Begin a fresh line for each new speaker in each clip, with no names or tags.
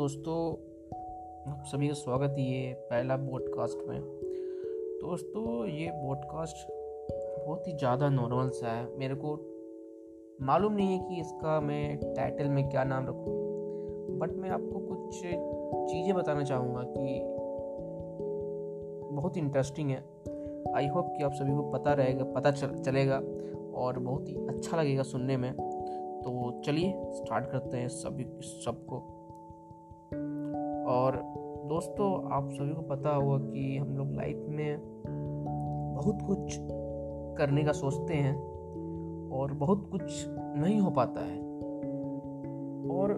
दोस्तों, आप सभी का स्वागत है ये पहला पॉडकास्ट में। दोस्तों, ये पॉडकास्ट बहुत ही ज़्यादा नॉर्मल सा है। मेरे को मालूम नहीं है कि इसका मैं टाइटल में क्या नाम रखूँ। बट मैं आपको कुछ चीज़ें बताना चाहूँगा कि बहुत इंटरेस्टिंग है। आई होप कि आप सभी को पता रहेगा, पता चल, चलेगा और बहुत ही अच्छा लगेगा सुनने में। तो चलिए स्टार्ट करते हैं सभी, सबको। और दोस्तों, आप सभी को पता होगा कि हम लोग लाइफ में बहुत कुछ करने का सोचते हैं और बहुत कुछ नहीं हो पाता है। और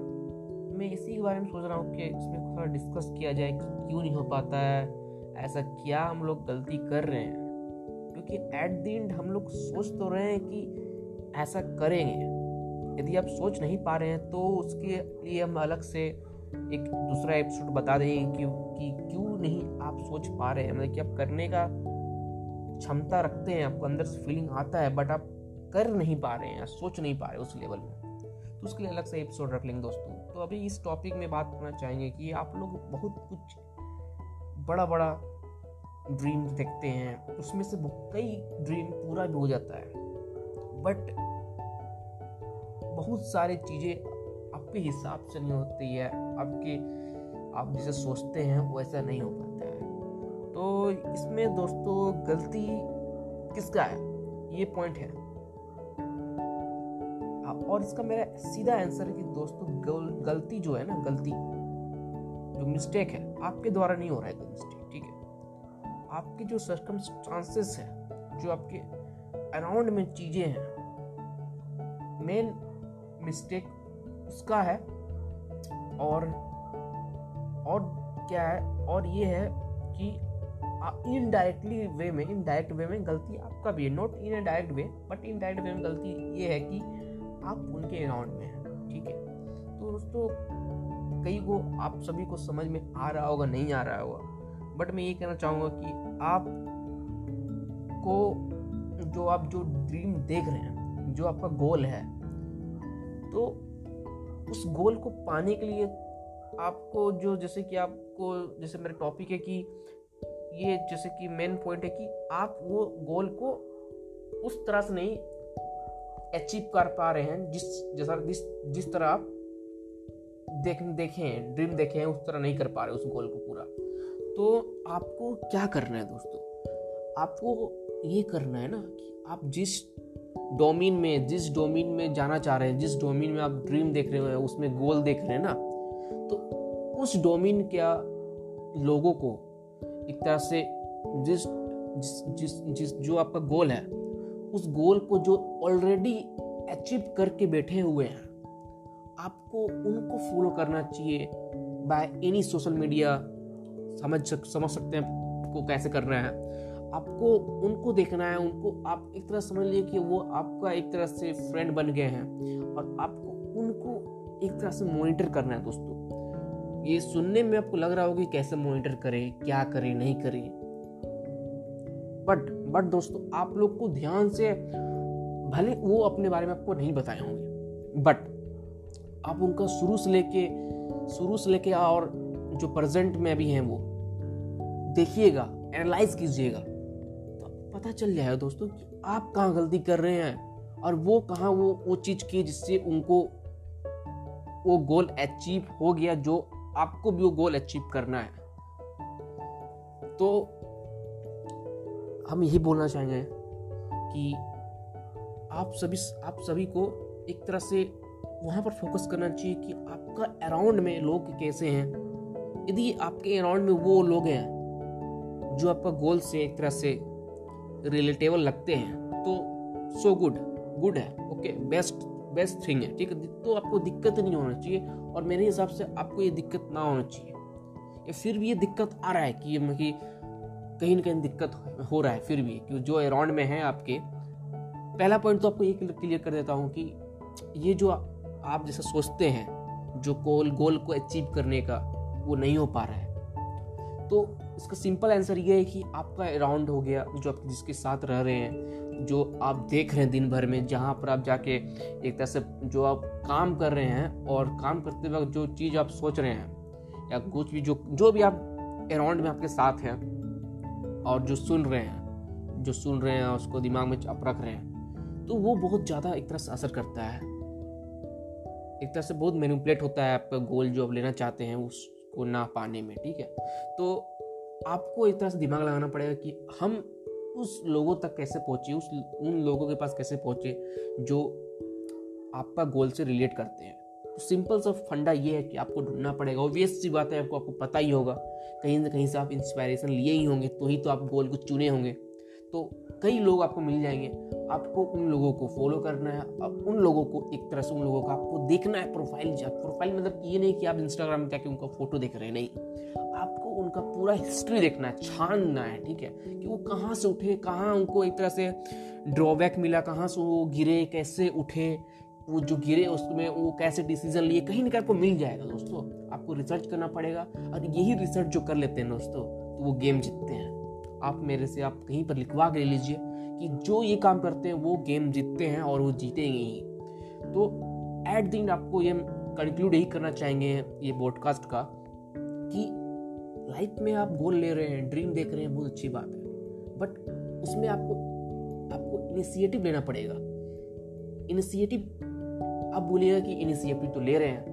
मैं इसी के बारे में सोच रहा हूँ कि इसमें थोड़ा डिस्कस किया जाए कि क्यों नहीं हो पाता है, ऐसा क्या हम लोग गलती कर रहे हैं? क्योंकि एट द एंड हम लोग सोच तो रहे हैं कि ऐसा करेंगे। यदि आप सोच नहीं पा रहे हैं तो उसके लिए हम अलग से एक दूसरा एपिसोड बता देंगे कि, कि क्यों नहीं आप सोच पा रहे हैं? मतलब कि आप करने का क्षमता रखते हैं आपको अंदर से फीलिंग आता है बट आप कर नहीं पा रहे हैं सोच नहीं पा रहे उस लेवल में। तो उसके लिए अलग से एपिसोड रख लेंगे दोस्तों। तो अभी इस टॉपिक में बात करना चाहेंगे कि आप लोग बहुत कुछ बड़ा बड़ा ड्रीम देखते हैं उसमें से कई ड्रीम पूरा भी हो जाता है। बट बहुत सारी चीज़ें आपके हिसाब से नहीं होती है। आपके आप जैसे सोचते हैं वैसा नहीं हो पाता है। तो इसमें दोस्तों गलती किसका है? ये पॉइंट है। हाँ, और इसका मेरा सीधा आंसर है कि दोस्तों गल, गलती जो है ना गलती जो मिस्टेक है आपके द्वारा नहीं हो रहा है मिस्टेक ठीक है? आपके जो सस्टम चांसेस है जो आपके अराउंड में चीज़ें हैं मेन मिस्टेक उसका है। और और क्या है? और ये है कि इनडायरेक्टली वे में इनडायरेक्ट वे में गलती आपका भी है। Not in direct way but in direct way में गलती ये है कि आप उनके अकाउंट में हैं, ठीक है? तो दोस्तों कई को आप सभी को समझ में आ रहा होगा, नहीं आ रहा होगा। बट मैं ये कहना चाहूँगा कि आप को जो आप जो ड्रीम देख रहे हैं, जो आपका गोल है तो उस गोल को पाने के लिए आपको जो जैसे कि आपको जैसे मेरा टॉपिक है कि ये जैसे कि मेन पॉइंट है कि आप वो गोल को उस तरह से नहीं अचीव कर पा रहे हैं, जिस जैसा जिस जिस तरह आप देख, देखे हैं ड्रीम देखे हैं, उस तरह नहीं कर पा रहे उस गोल को पूरा। तो आपको क्या करना है दोस्तों? आपको ये करना है ना कि आप जिस डोमिन में, जिस डोमिन में जाना चाह रहे हैं, जिस डोमिन में आप ड्रीम देख रहे हो, उसमें गोल देख रहे हैं ना तो उस डोमिन क्या लोगों को एक तरह से जिस जिस जिस जिस, जो आपका गोल है, उस गोल को जो ऑलरेडी अचीव करके बैठे हुए हैं, आपको उनको फॉलो करना चाहिए बाय एनी सोशल मीडिया समझ समझ सकते हैं को कैसे करना है। आपको, उनको देखना है, उनको आप एक तरह समझ लीजिए कि वो आपका एक तरह से फ्रेंड बन गए हैं और आपको उनको एक तरह से मॉनिटर करना है दोस्तों। ये सुनने में आपको लग रहा होगा कि कैसे मॉनिटर करें, क्या करें, नहीं करें। बट बट दोस्तों, आप लोग को ध्यान से भले वो अपने बारे में आपको नहीं बताए होंगे बट आप उनका शुरू से लेके, शुरू से लेके और जो प्रेजेंट में अभी हैं वो, देखिएगा एनालाइज कीजिएगा। पता चल जाएगा दोस्तों कि आप कहाँ गलती कर रहे हैं और वो कहाँ वो वो चीज़ की जिससे उनको वो गोल अचीव हो गया जो आपको भी वो गोल अचीव करना है। तो हम यही बोलना चाहेंगे कि आप सभी आप सभी को एक तरह से वहाँ पर फोकस करना चाहिए कि आपका अराउंड में लोग कैसे हैं। यदि आपके अराउंड में वो लोग हैं जो आपका गोल से एक तरह से रिलेटेबल लगते हैं तो सो गुड गुड है ओके बेस्ट बेस्ट थिंग है, ठीक है? तो आपको दिक्कत नहीं होना चाहिए और मेरे हिसाब से आपको ये दिक्कत ना होना चाहिए। या फिर भी ये दिक्कत आ रहा है कि कि कहीं ना कहीं दिक्कत हो रहा है, फिर भी कि जो अराउंड में है आपके। पहला पॉइंट तो आपको ये क्लियर कर देता हूँ कि ये जो आप जैसे सोचते हैं, जो गोल गोल को अचीव करने का, वो नहीं हो पा रहा है। तो इसका सिंपल आंसर ये है कि आपका अराउंड हो गया, जो आप जिसके साथ रह रहे हैं, जो आप देख रहे हैं दिन भर में, जहाँ पर आप जाके एक तरह से जो आप काम कर रहे हैं और काम करते वक्त जो चीज़ आप सोच रहे हैं, या कुछ भी जो जो भी आप अराउंड में आपके साथ हैं और जो सुन रहे हैं, जो सुन रहे हैं उसको दिमाग में आप रख रहे हैं तो वो बहुत ज़्यादा एक तरह से असर करता है। एक तरह से बहुत मैनिपुलेट होता है आपका गोल जो आप लेना चाहते हैं उसको ना पाने में, ठीक है? तो आपको एक तरह से दिमाग लगाना पड़ेगा कि हम उस लोगों तक कैसे पहुँचे, उस उन लोगों के पास कैसे पहुँचे जो आपका गोल से रिलेट करते हैं। तो सिंपल सा फंडा ये है कि आपको ढूंढना पड़ेगा ऑब्वियस सी बात है, आपको आपको पता ही होगा। कहीं ना कहीं से आप इंस्पायरेशन लिए ही होंगे तो ही तो आप गोल को चुने होंगे। तो कई लोग आपको मिल जाएँगे। आपको उन लोगों को फॉलो करना है और उन लोगों को एक तरह से उन लोगों का आपको देखना है प्रोफ़ाइल प्रोफ़ाइल मतलब ये नहीं कि आप इंस्टाग्राम में जाके उनका फ़ोटो देख रहे हैं, नहीं। आपको उनका पूरा हिस्ट्री देखना है, छानना है, ठीक है? कि वो कहाँ से उठे, कहाँ उनको एक तरह से ड्रॉबैक मिला, कहाँ से वो गिरे, कैसे उठे? वो जो गिरे, उसमें वो कैसे डिसीज़न लिए? कहीं ना कहीं आपको मिल जाएगा दोस्तों। आपको रिसर्च करना पड़ेगा। और यही रिसर्च जो कर लेते हैं दोस्तों तो वो गेम जीतते हैं। आप मेरे से, आप कहीं पर लिखवा के ले लीजिए कि जो ये काम करते हैं, वो गेम जीतते हैं और वो जीतेंगे ही। तो एट दिन आपको ये कंक्लूड यही करना चाहेंगे ये पॉडकास्ट का कि लाइफ में आप गोल ले रहे हैं, ड्रीम देख रहे हैं, बहुत अच्छी बात है। बट उसमें आपको आपको इनिशिएटिव लेना पड़ेगा। इनिशिएटिव आप बोलिएगा कि इनिशिएटिव तो ले रहे हैं।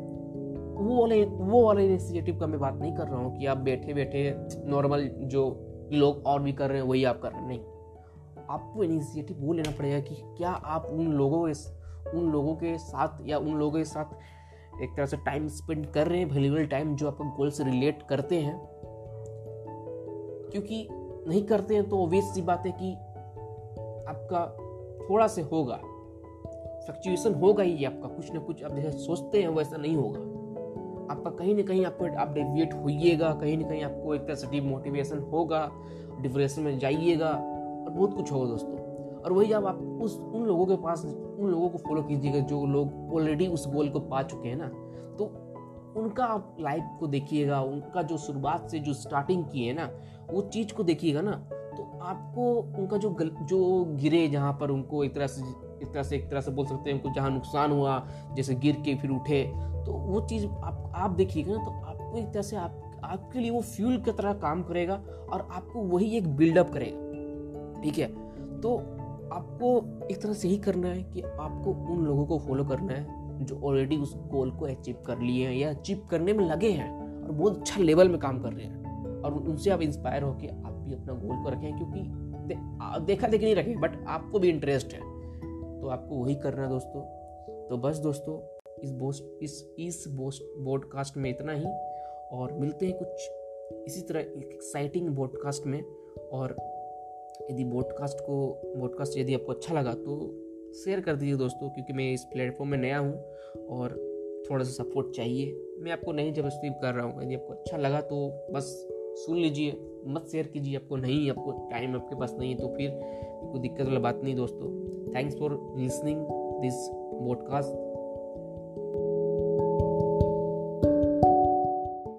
वो वाले वो वाले इनिशिएटिव का मैं बात नहीं कर रहा हूँ कि आप बैठे बैठे नॉर्मल जो लोग और भी कर रहे हैं, वही आप कर रहे हैं। नहीं। आपको इनिशिएटिव वो लेना पड़ेगा कि क्या आप उन लोगों के उन लोगों के साथ या उन लोगों के साथ एक तरह से टाइम स्पेंड कर रहे हैं वैल्यूबल टाइम जो आपका गोल से रिलेट करते हैं। क्योंकि नहीं करते हैं तो ऑब्वियस सी बात है कि आपका थोड़ा से होगा। फ्लक्चुएशन होगा ही आपका। कुछ ना कुछ आप जैसे सोचते हैं, वैसा नहीं होगा। आपका कहीं ना कहीं आपको आप डेविएट होइएगा, कहीं ना कहीं आपको एक तरह से डिमोटिवेशन होगा डिप्रेशन में जाइएगा, और बहुत कुछ होगा दोस्तों। और वही जब आप उस, उन लोगों के पास, उन लोगों को फॉलो कीजिएगा जो लोग ऑलरेडी उस गोल को पा चुके हैं ना। तो उनका आप लाइफ को देखिएगा, उनका जो शुरुआत से जो स्टार्टिंग की है ना वो चीज़ को देखिएगा ना तो आपको उनका जो गल, जो गिरे जहाँ पर उनको एक तरह से एक तरह से एक तरह से बोल सकते हैं उनको जहाँ नुकसान हुआ जैसे गिर के फिर उठे तो वो चीज़ आप आप देखिएगा ना तो आपको एक तरह से आप आपके लिए वो फ्यूल की तरह काम करेगा और आपको वही एक बिल्डअप करेगा ठीक है? तो आपको एक तरह से ही करना है कि आपको उन लोगों को फॉलो करना है जो ऑलरेडी उस गोल को अचीव कर लिए हैं या अचीव करने में लगे हैं और बहुत अच्छा लेवल में काम कर रहे हैं। और उनसे आप इंस्पायर होकर आप भी अपना गोल को रखें क्योंकि दे, देखा देखी नहीं रखें बट आपको भी इंटरेस्ट है। तो आपको वही करना है दोस्तों। तो बस दोस्तों इस बोस्ट इस इस बोस्ट बॉडकास्ट में इतना ही और मिलते हैं कुछ इसी तरह एक एक्साइटिंग बॉडकास्ट में। और यदि बॉडकास्ट को बॉडकास्ट यदि आपको अच्छा लगा तो शेयर कर दीजिए दोस्तों क्योंकि मैं इस प्लेटफॉर्म में नया हूँ और थोड़ा सा सपोर्ट चाहिए। मैं आपको नहीं ज़बरदस्ती कर रहा हूँ। यदि आपको अच्छा लगा तो बस सुन लीजिए, मत शेयर कीजिए आपको नहीं, आपको टाइम आपके पास नहीं है तो फिर कोई दिक्कत वाला बात नहीं दोस्तों। Thanks for listening this podcast